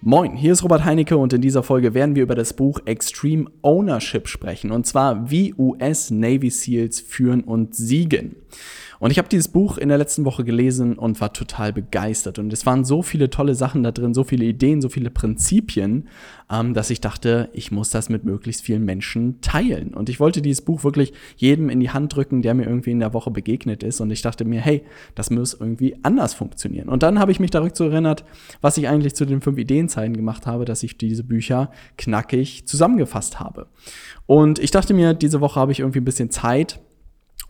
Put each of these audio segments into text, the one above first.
Moin, hier ist Robert Heinecke und in dieser Folge werden wir über das Buch Extreme Ownership sprechen und zwar wie US Navy SEALs führen und siegen. Und ich habe dieses Buch in der letzten Woche gelesen und war total begeistert. Und es waren so viele tolle Sachen da drin, so viele Ideen, so viele Prinzipien, ähm, dass ich dachte, ich muss das mit möglichst vielen Menschen teilen. Und ich wollte dieses Buch wirklich jedem in die Hand drücken, der mir irgendwie in der Woche begegnet ist. Und ich dachte mir, hey, das muss irgendwie anders funktionieren. Und dann habe ich mich darüber erinnert, was ich eigentlich zu den fünf Ideenzeiten gemacht habe, dass ich diese Bücher knackig zusammengefasst habe. Und ich dachte mir, diese Woche habe ich irgendwie ein bisschen Zeit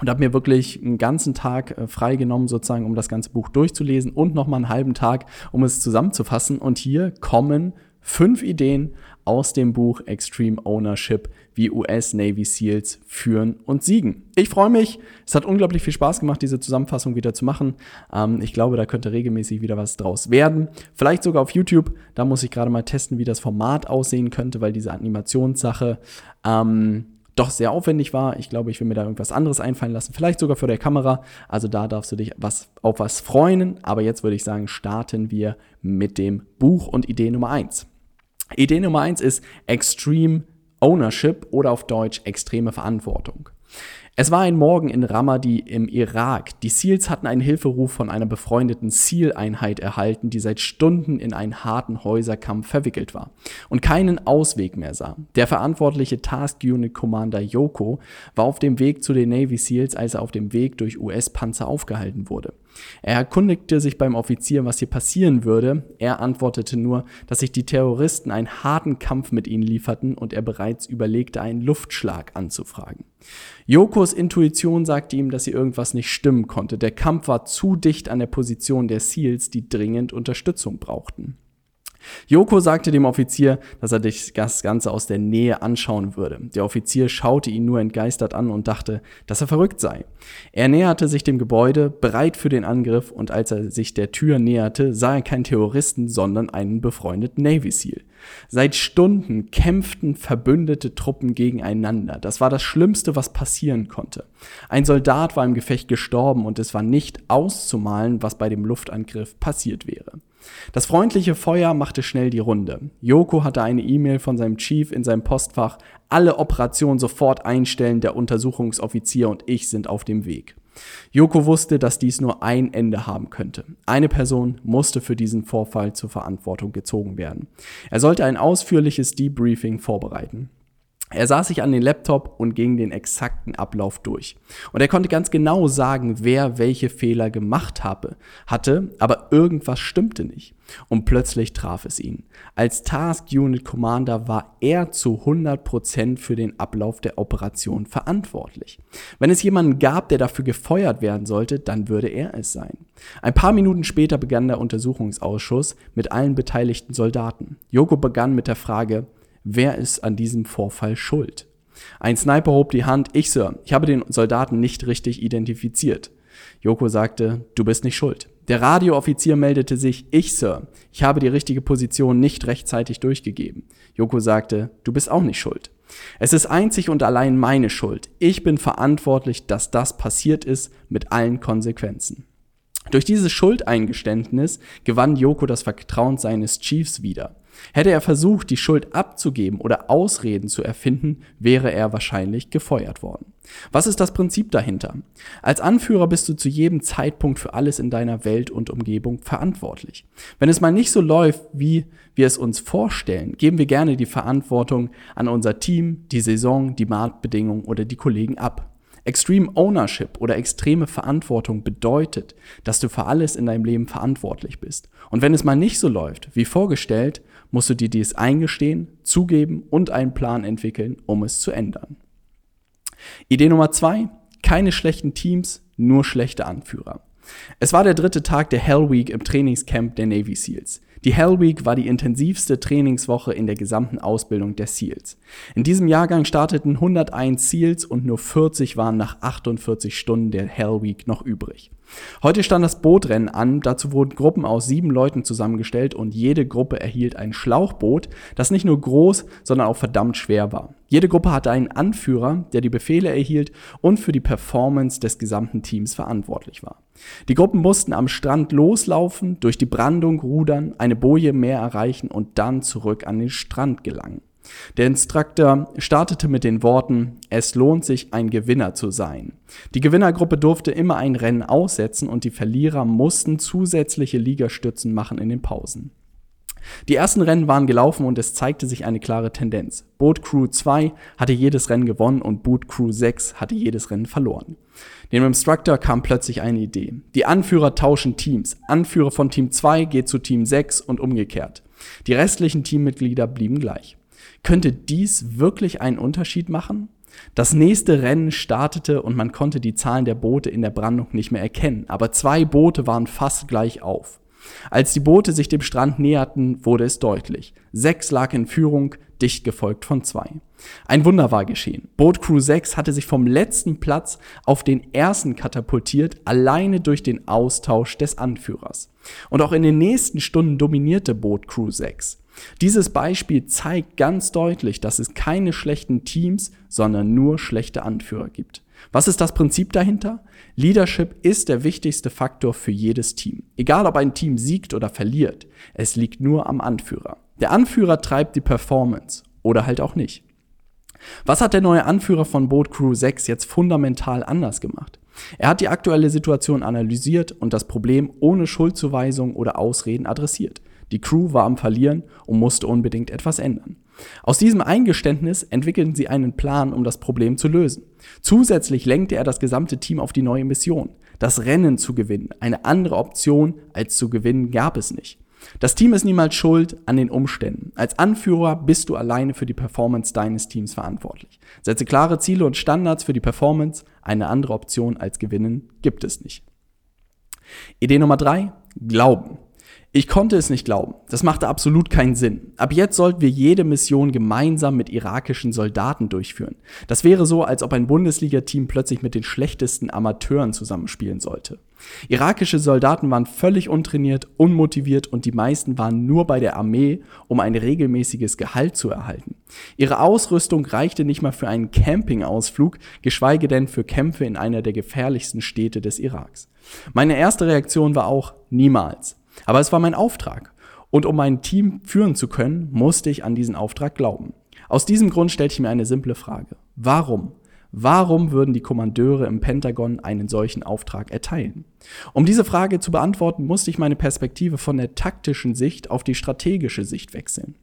und habe mir wirklich einen ganzen Tag äh, freigenommen, sozusagen, um das ganze Buch durchzulesen und nochmal einen halben Tag, um es zusammenzufassen. Und hier kommen fünf Ideen aus dem Buch Extreme Ownership, wie US Navy SEALs führen und siegen. Ich freue mich. Es hat unglaublich viel Spaß gemacht, diese Zusammenfassung wieder zu machen. Ähm, ich glaube, da könnte regelmäßig wieder was draus werden. Vielleicht sogar auf YouTube. Da muss ich gerade mal testen, wie das Format aussehen könnte, weil diese Animationssache ähm, doch sehr aufwendig war. Ich glaube, ich will mir da irgendwas anderes einfallen lassen, vielleicht sogar für der Kamera. Also da darfst du dich was, auf was freuen. Aber jetzt würde ich sagen, starten wir mit dem Buch und Idee Nummer eins. Idee Nummer eins ist Extreme Ownership oder auf Deutsch extreme Verantwortung. Es war ein Morgen in Ramadi im Irak. Die SEALs hatten einen Hilferuf von einer befreundeten SEAL-Einheit erhalten, die seit Stunden in einen harten Häuserkampf verwickelt war und keinen Ausweg mehr sah. Der verantwortliche Task Unit Commander Yoko war auf dem Weg zu den Navy SEALs, als er auf dem Weg durch US-Panzer aufgehalten wurde. Er erkundigte sich beim Offizier, was hier passieren würde. Er antwortete nur, dass sich die Terroristen einen harten Kampf mit ihnen lieferten und er bereits überlegte, einen Luftschlag anzufragen. Yokos Intuition sagte ihm, dass hier irgendwas nicht stimmen konnte. Der Kampf war zu dicht an der Position der Seals, die dringend Unterstützung brauchten. Yoko sagte dem Offizier, dass er das Ganze aus der Nähe anschauen würde. Der Offizier schaute ihn nur entgeistert an und dachte, dass er verrückt sei. Er näherte sich dem Gebäude, bereit für den Angriff, und als er sich der Tür näherte, sah er keinen Terroristen, sondern einen befreundeten Navy SEAL. Seit Stunden kämpften verbündete Truppen gegeneinander. Das war das Schlimmste, was passieren konnte. Ein Soldat war im Gefecht gestorben und es war nicht auszumalen, was bei dem Luftangriff passiert wäre. Das freundliche Feuer machte schnell die Runde. Yoko hatte eine E-Mail von seinem Chief in seinem Postfach. Alle Operationen sofort einstellen, der Untersuchungsoffizier und ich sind auf dem Weg. Yoko wusste, dass dies nur ein Ende haben könnte. Eine Person musste für diesen Vorfall zur Verantwortung gezogen werden. Er sollte ein ausführliches Debriefing vorbereiten. Er saß sich an den Laptop und ging den exakten Ablauf durch. Und er konnte ganz genau sagen, wer welche Fehler gemacht habe, hatte, aber irgendwas stimmte nicht. Und plötzlich traf es ihn. Als Task Unit Commander war er zu 100% für den Ablauf der Operation verantwortlich. Wenn es jemanden gab, der dafür gefeuert werden sollte, dann würde er es sein. Ein paar Minuten später begann der Untersuchungsausschuss mit allen beteiligten Soldaten. Yoko begann mit der Frage, wer ist an diesem Vorfall schuld? Ein Sniper hob die Hand, ich, Sir, ich habe den Soldaten nicht richtig identifiziert. Yoko sagte, du bist nicht schuld. Der Radiooffizier meldete sich, ich, Sir, ich habe die richtige Position nicht rechtzeitig durchgegeben. Yoko sagte, du bist auch nicht schuld. Es ist einzig und allein meine Schuld. Ich bin verantwortlich, dass das passiert ist, mit allen Konsequenzen. Durch dieses Schuldeingeständnis gewann Yoko das Vertrauen seines Chiefs wieder. Hätte er versucht, die Schuld abzugeben oder Ausreden zu erfinden, wäre er wahrscheinlich gefeuert worden. Was ist das Prinzip dahinter? Als Anführer bist du zu jedem Zeitpunkt für alles in deiner Welt und Umgebung verantwortlich. Wenn es mal nicht so läuft, wie wir es uns vorstellen, geben wir gerne die Verantwortung an unser Team, die Saison, die Marktbedingungen oder die Kollegen ab. Extreme Ownership oder extreme Verantwortung bedeutet, dass du für alles in deinem Leben verantwortlich bist. Und wenn es mal nicht so läuft, wie vorgestellt, musst du dir dies eingestehen, zugeben und einen Plan entwickeln, um es zu ändern. Idee Nummer zwei, keine schlechten Teams, nur schlechte Anführer. Es war der dritte Tag der Hell Week im Trainingscamp der Navy SEALs. Die Hell Week war die intensivste Trainingswoche in der gesamten Ausbildung der SEALs. In diesem Jahrgang starteten 101 SEALs und nur 40 waren nach 48 Stunden der Hell Week noch übrig. Heute stand das Bootrennen an, dazu wurden Gruppen aus sieben Leuten zusammengestellt und jede Gruppe erhielt ein Schlauchboot, das nicht nur groß, sondern auch verdammt schwer war. Jede Gruppe hatte einen Anführer, der die Befehle erhielt und für die Performance des gesamten Teams verantwortlich war. Die Gruppen mussten am Strand loslaufen, durch die Brandung rudern, eine Boje mehr erreichen und dann zurück an den Strand gelangen. Der Instruktor startete mit den Worten, es lohnt sich, ein Gewinner zu sein. Die Gewinnergruppe durfte immer ein Rennen aussetzen und die Verlierer mussten zusätzliche Liegestützen machen in den Pausen. Die ersten Rennen waren gelaufen und es zeigte sich eine klare Tendenz. Boot Crew 2 hatte jedes Rennen gewonnen und Boot Crew 6 hatte jedes Rennen verloren. Dem Instructor kam plötzlich eine Idee. Die Anführer tauschen Teams. Anführer von Team 2 geht zu Team 6 und umgekehrt. Die restlichen Teammitglieder blieben gleich. Könnte dies wirklich einen Unterschied machen? Das nächste Rennen startete und man konnte die Zahlen der Boote in der Brandung nicht mehr erkennen, aber zwei Boote waren fast gleich auf. Als die Boote sich dem Strand näherten, wurde es deutlich. Sechs lag in Führung, dicht gefolgt von zwei. Ein Wunder war geschehen. Boot Crew 6 hatte sich vom letzten Platz auf den ersten katapultiert, alleine durch den Austausch des Anführers. Und auch in den nächsten Stunden dominierte Boot Crew 6. Dieses Beispiel zeigt ganz deutlich, dass es keine schlechten Teams, sondern nur schlechte Anführer gibt. Was ist das Prinzip dahinter? Leadership ist der wichtigste Faktor für jedes Team. Egal ob ein Team siegt oder verliert, es liegt nur am Anführer. Der Anführer treibt die Performance oder halt auch nicht. Was hat der neue Anführer von Boat Crew 6 jetzt fundamental anders gemacht? Er hat die aktuelle Situation analysiert und das Problem ohne Schuldzuweisung oder Ausreden adressiert. Die Crew war am Verlieren und musste unbedingt etwas ändern. Aus diesem Eingeständnis entwickelten sie einen Plan, um das Problem zu lösen. Zusätzlich lenkte er das gesamte Team auf die neue Mission. Das Rennen zu gewinnen. Eine andere Option als zu gewinnen gab es nicht. Das Team ist niemals schuld an den Umständen. Als Anführer bist du alleine für die Performance deines Teams verantwortlich. Setze klare Ziele und Standards für die Performance. Eine andere Option als gewinnen gibt es nicht. Idee Nummer drei: Glauben. Ich konnte es nicht glauben. Das machte absolut keinen Sinn. Ab jetzt sollten wir jede Mission gemeinsam mit irakischen Soldaten durchführen. Das wäre so, als ob ein Bundesliga-Team plötzlich mit den schlechtesten Amateuren zusammenspielen sollte. Irakische Soldaten waren völlig untrainiert, unmotiviert und die meisten waren nur bei der Armee, um ein regelmäßiges Gehalt zu erhalten. Ihre Ausrüstung reichte nicht mal für einen Campingausflug, geschweige denn für Kämpfe in einer der gefährlichsten Städte des Iraks. Meine erste Reaktion war auch niemals. Aber es war mein Auftrag. Und um mein Team führen zu können, musste ich an diesen Auftrag glauben. Aus diesem Grund stellte ich mir eine simple Frage. Warum? Warum würden die Kommandeure im Pentagon einen solchen Auftrag erteilen? Um diese Frage zu beantworten, musste ich meine Perspektive von der taktischen Sicht auf die strategische Sicht wechseln.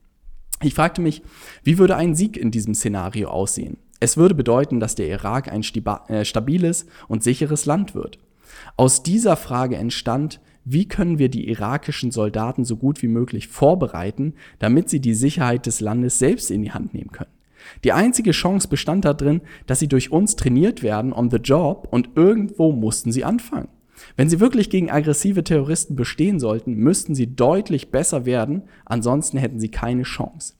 Ich fragte mich, wie würde ein Sieg in diesem Szenario aussehen? Es würde bedeuten, dass der Irak ein äh, stabiles und sicheres Land wird. Aus dieser Frage entstand, wie können wir die irakischen Soldaten so gut wie möglich vorbereiten, damit sie die Sicherheit des Landes selbst in die Hand nehmen können. Die einzige Chance bestand darin, dass sie durch uns trainiert werden on the job und irgendwo mussten sie anfangen. Wenn sie wirklich gegen aggressive Terroristen bestehen sollten, müssten sie deutlich besser werden, ansonsten hätten sie keine Chance.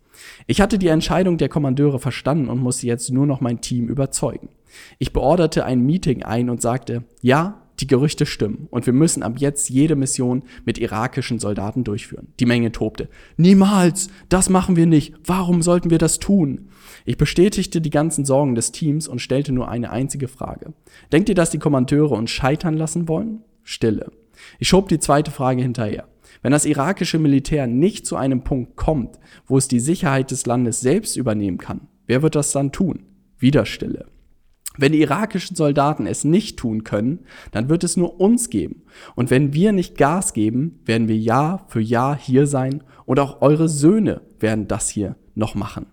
Ich hatte die Entscheidung der Kommandeure verstanden und musste jetzt nur noch mein Team überzeugen. Ich beorderte ein Meeting ein und sagte, ja, die Gerüchte stimmen und wir müssen ab jetzt jede Mission mit irakischen Soldaten durchführen. Die Menge tobte. Niemals! Das machen wir nicht! Warum sollten wir das tun? Ich bestätigte die ganzen Sorgen des Teams und stellte nur eine einzige Frage. Denkt ihr, dass die Kommandeure uns scheitern lassen wollen? Stille. Ich schob die zweite Frage hinterher. Wenn das irakische Militär nicht zu einem Punkt kommt, wo es die Sicherheit des Landes selbst übernehmen kann, wer wird das dann tun? Wieder Stille. Wenn die irakischen Soldaten es nicht tun können, dann wird es nur uns geben. Und wenn wir nicht Gas geben, werden wir Jahr für Jahr hier sein und auch eure Söhne werden das hier noch machen.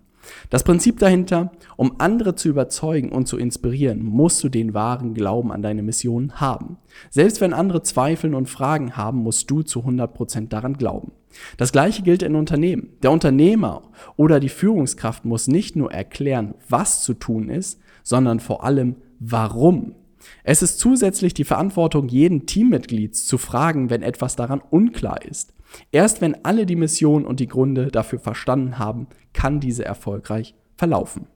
Das Prinzip dahinter, um andere zu überzeugen und zu inspirieren, musst du den wahren Glauben an deine Mission haben. Selbst wenn andere Zweifeln und Fragen haben, musst du zu 100% daran glauben. Das gleiche gilt in Unternehmen. Der Unternehmer oder die Führungskraft muss nicht nur erklären, was zu tun ist, sondern vor allem warum. Es ist zusätzlich die Verantwortung jeden Teammitglieds zu fragen, wenn etwas daran unklar ist. Erst wenn alle die Mission und die Gründe dafür verstanden haben, kann diese erfolgreich verlaufen.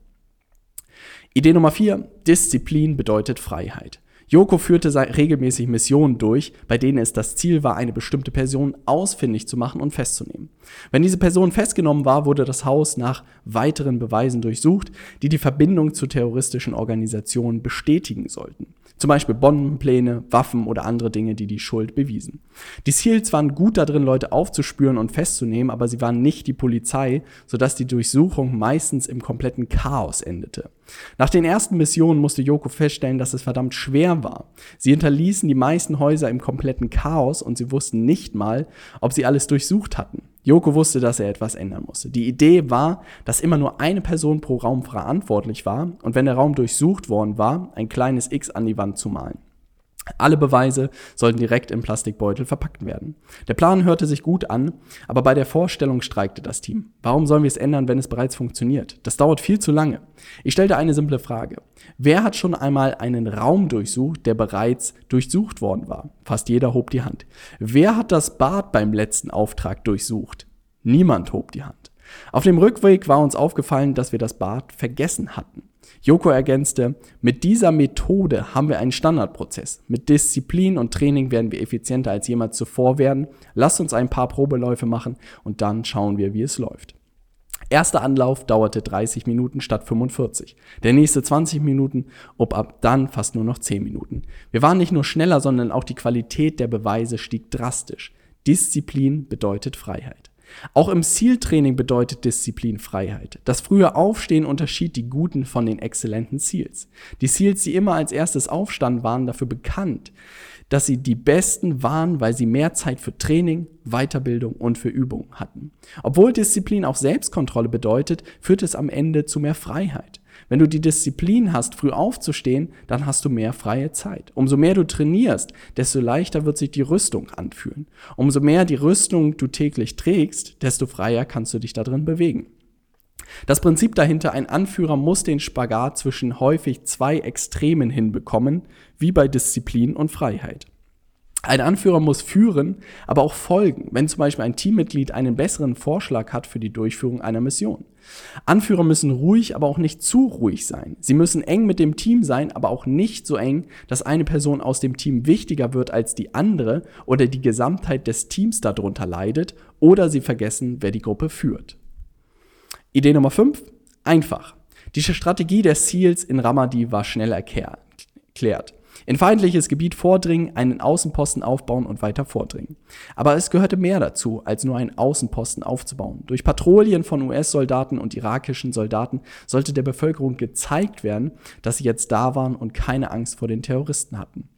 Idee Nummer 4. Disziplin bedeutet Freiheit. Joko führte regelmäßig Missionen durch, bei denen es das Ziel war, eine bestimmte Person ausfindig zu machen und festzunehmen. Wenn diese Person festgenommen war, wurde das Haus nach weiteren Beweisen durchsucht, die die Verbindung zu terroristischen Organisationen bestätigen sollten. Zum Beispiel Bombenpläne, Waffen oder andere Dinge, die die Schuld bewiesen. Die SEALs waren gut darin, Leute aufzuspüren und festzunehmen, aber sie waren nicht die Polizei, sodass die Durchsuchung meistens im kompletten Chaos endete. Nach den ersten Missionen musste Yoko feststellen, dass es verdammt schwer war. Sie hinterließen die meisten Häuser im kompletten Chaos und sie wussten nicht mal, ob sie alles durchsucht hatten. Joko wusste, dass er etwas ändern musste. Die Idee war, dass immer nur eine Person pro Raum verantwortlich war und wenn der Raum durchsucht worden war, ein kleines X an die Wand zu malen. Alle Beweise sollten direkt im Plastikbeutel verpackt werden. Der Plan hörte sich gut an, aber bei der Vorstellung streikte das Team. Warum sollen wir es ändern, wenn es bereits funktioniert? Das dauert viel zu lange. Ich stellte eine simple Frage. Wer hat schon einmal einen Raum durchsucht, der bereits durchsucht worden war? Fast jeder hob die Hand. Wer hat das Bad beim letzten Auftrag durchsucht? Niemand hob die Hand. Auf dem Rückweg war uns aufgefallen, dass wir das Bad vergessen hatten. Joko ergänzte, mit dieser Methode haben wir einen Standardprozess. Mit Disziplin und Training werden wir effizienter als jemals zuvor werden. Lasst uns ein paar Probeläufe machen und dann schauen wir, wie es läuft. Erster Anlauf dauerte 30 Minuten statt 45. Der nächste 20 Minuten, ob ab dann fast nur noch 10 Minuten. Wir waren nicht nur schneller, sondern auch die Qualität der Beweise stieg drastisch. Disziplin bedeutet Freiheit. Auch im Zieltraining bedeutet Disziplin Freiheit. Das frühe Aufstehen unterschied die guten von den exzellenten Ziels. Die Ziels, die immer als erstes aufstanden, waren dafür bekannt, dass sie die besten waren, weil sie mehr Zeit für Training, Weiterbildung und für Übung hatten. Obwohl Disziplin auch Selbstkontrolle bedeutet, führt es am Ende zu mehr Freiheit. Wenn du die Disziplin hast, früh aufzustehen, dann hast du mehr freie Zeit. Umso mehr du trainierst, desto leichter wird sich die Rüstung anfühlen. Umso mehr die Rüstung du täglich trägst, desto freier kannst du dich darin bewegen. Das Prinzip dahinter, ein Anführer muss den Spagat zwischen häufig zwei Extremen hinbekommen, wie bei Disziplin und Freiheit. Ein Anführer muss führen, aber auch folgen, wenn zum Beispiel ein Teammitglied einen besseren Vorschlag hat für die Durchführung einer Mission. Anführer müssen ruhig, aber auch nicht zu ruhig sein. Sie müssen eng mit dem Team sein, aber auch nicht so eng, dass eine Person aus dem Team wichtiger wird als die andere oder die Gesamtheit des Teams darunter leidet oder sie vergessen, wer die Gruppe führt. Idee Nummer 5. Einfach. Die Strategie der Seals in Ramadi war schnell erklärt. In feindliches Gebiet vordringen, einen Außenposten aufbauen und weiter vordringen. Aber es gehörte mehr dazu, als nur einen Außenposten aufzubauen. Durch Patrouillen von US-Soldaten und irakischen Soldaten sollte der Bevölkerung gezeigt werden, dass sie jetzt da waren und keine Angst vor den Terroristen hatten.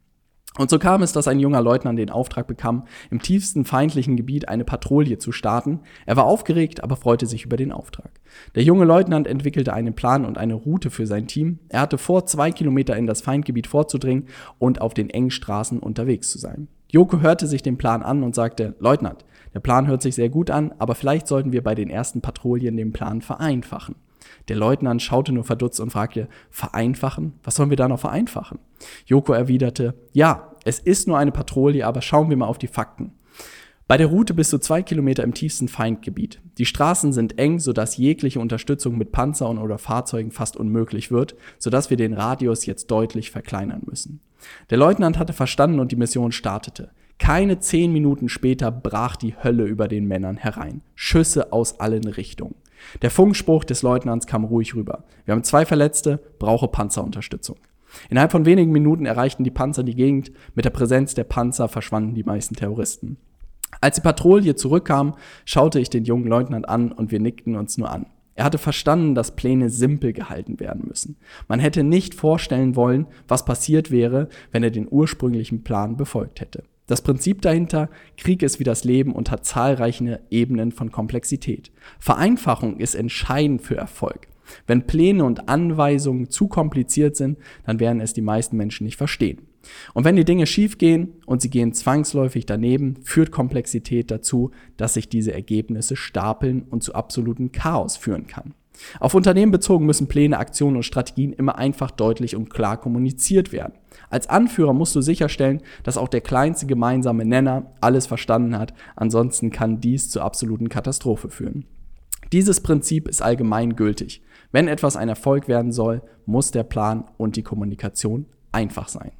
Und so kam es, dass ein junger Leutnant den Auftrag bekam, im tiefsten feindlichen Gebiet eine Patrouille zu starten. Er war aufgeregt, aber freute sich über den Auftrag. Der junge Leutnant entwickelte einen Plan und eine Route für sein Team. Er hatte vor, zwei Kilometer in das Feindgebiet vorzudringen und auf den engen Straßen unterwegs zu sein. Joko hörte sich den Plan an und sagte, Leutnant, der Plan hört sich sehr gut an, aber vielleicht sollten wir bei den ersten Patrouillen den Plan vereinfachen. Der Leutnant schaute nur verdutzt und fragte, vereinfachen? Was sollen wir da noch vereinfachen? Joko erwiderte, ja, es ist nur eine Patrouille, aber schauen wir mal auf die Fakten. Bei der Route bist du zwei Kilometer im tiefsten Feindgebiet. Die Straßen sind eng, sodass jegliche Unterstützung mit Panzern oder Fahrzeugen fast unmöglich wird, sodass wir den Radius jetzt deutlich verkleinern müssen. Der Leutnant hatte verstanden und die Mission startete. Keine zehn Minuten später brach die Hölle über den Männern herein. Schüsse aus allen Richtungen. Der Funkspruch des Leutnants kam ruhig rüber. Wir haben zwei Verletzte, brauche Panzerunterstützung. Innerhalb von wenigen Minuten erreichten die Panzer die Gegend. Mit der Präsenz der Panzer verschwanden die meisten Terroristen. Als die Patrouille zurückkam, schaute ich den jungen Leutnant an und wir nickten uns nur an. Er hatte verstanden, dass Pläne simpel gehalten werden müssen. Man hätte nicht vorstellen wollen, was passiert wäre, wenn er den ursprünglichen Plan befolgt hätte. Das Prinzip dahinter, Krieg ist wie das Leben und hat zahlreiche Ebenen von Komplexität. Vereinfachung ist entscheidend für Erfolg. Wenn Pläne und Anweisungen zu kompliziert sind, dann werden es die meisten Menschen nicht verstehen. Und wenn die Dinge schief gehen und sie gehen zwangsläufig daneben, führt Komplexität dazu, dass sich diese Ergebnisse stapeln und zu absolutem Chaos führen kann. Auf Unternehmen bezogen müssen Pläne, Aktionen und Strategien immer einfach deutlich und klar kommuniziert werden. Als Anführer musst du sicherstellen, dass auch der kleinste gemeinsame Nenner alles verstanden hat, ansonsten kann dies zur absoluten Katastrophe führen. Dieses Prinzip ist allgemein gültig. Wenn etwas ein Erfolg werden soll, muss der Plan und die Kommunikation einfach sein.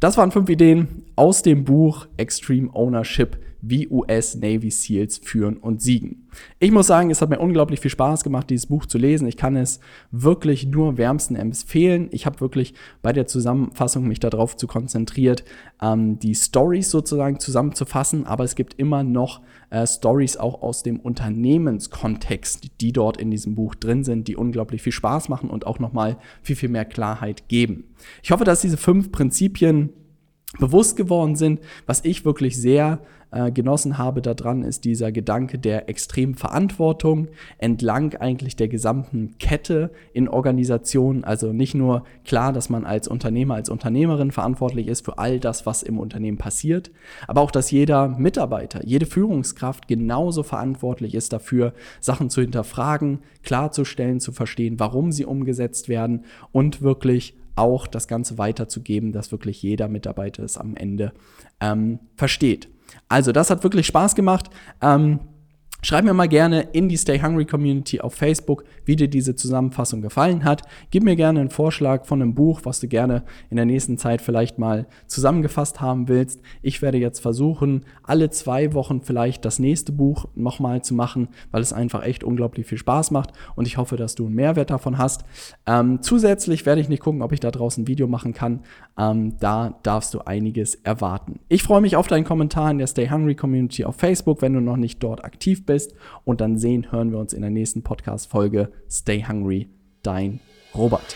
Das waren fünf Ideen aus dem Buch Extreme Ownership wie US Navy SEALs führen und siegen. Ich muss sagen, es hat mir unglaublich viel Spaß gemacht, dieses Buch zu lesen. Ich kann es wirklich nur wärmsten empfehlen. Ich habe wirklich bei der Zusammenfassung mich darauf zu konzentriert, ähm, die Stories sozusagen zusammenzufassen, aber es gibt immer noch äh, Stories auch aus dem Unternehmenskontext, die dort in diesem Buch drin sind, die unglaublich viel Spaß machen und auch nochmal viel, viel mehr Klarheit geben. Ich hoffe, dass diese fünf Prinzipien bewusst geworden sind, was ich wirklich sehr äh, genossen habe daran, ist dieser Gedanke der extremen Verantwortung entlang eigentlich der gesamten Kette in Organisationen. Also nicht nur klar, dass man als Unternehmer, als Unternehmerin verantwortlich ist für all das, was im Unternehmen passiert, aber auch, dass jeder Mitarbeiter, jede Führungskraft genauso verantwortlich ist dafür, Sachen zu hinterfragen, klarzustellen, zu verstehen, warum sie umgesetzt werden und wirklich auch das Ganze weiterzugeben, dass wirklich jeder Mitarbeiter es am Ende ähm, versteht. Also, das hat wirklich Spaß gemacht. Ähm, Schreib mir mal gerne in die Stay Hungry Community auf Facebook, wie dir diese Zusammenfassung gefallen hat. Gib mir gerne einen Vorschlag von einem Buch, was du gerne in der nächsten Zeit vielleicht mal zusammengefasst haben willst. Ich werde jetzt versuchen, alle zwei Wochen vielleicht das nächste Buch nochmal zu machen, weil es einfach echt unglaublich viel Spaß macht und ich hoffe, dass du einen Mehrwert davon hast. Ähm, zusätzlich werde ich nicht gucken, ob ich da draußen ein Video machen kann. Ähm, da darfst du einiges erwarten. Ich freue mich auf deinen Kommentar in der Stay Hungry Community auf Facebook, wenn du noch nicht dort aktiv bist bist. Und dann sehen, hören wir uns in der nächsten Podcast-Folge. Stay hungry, dein Robert.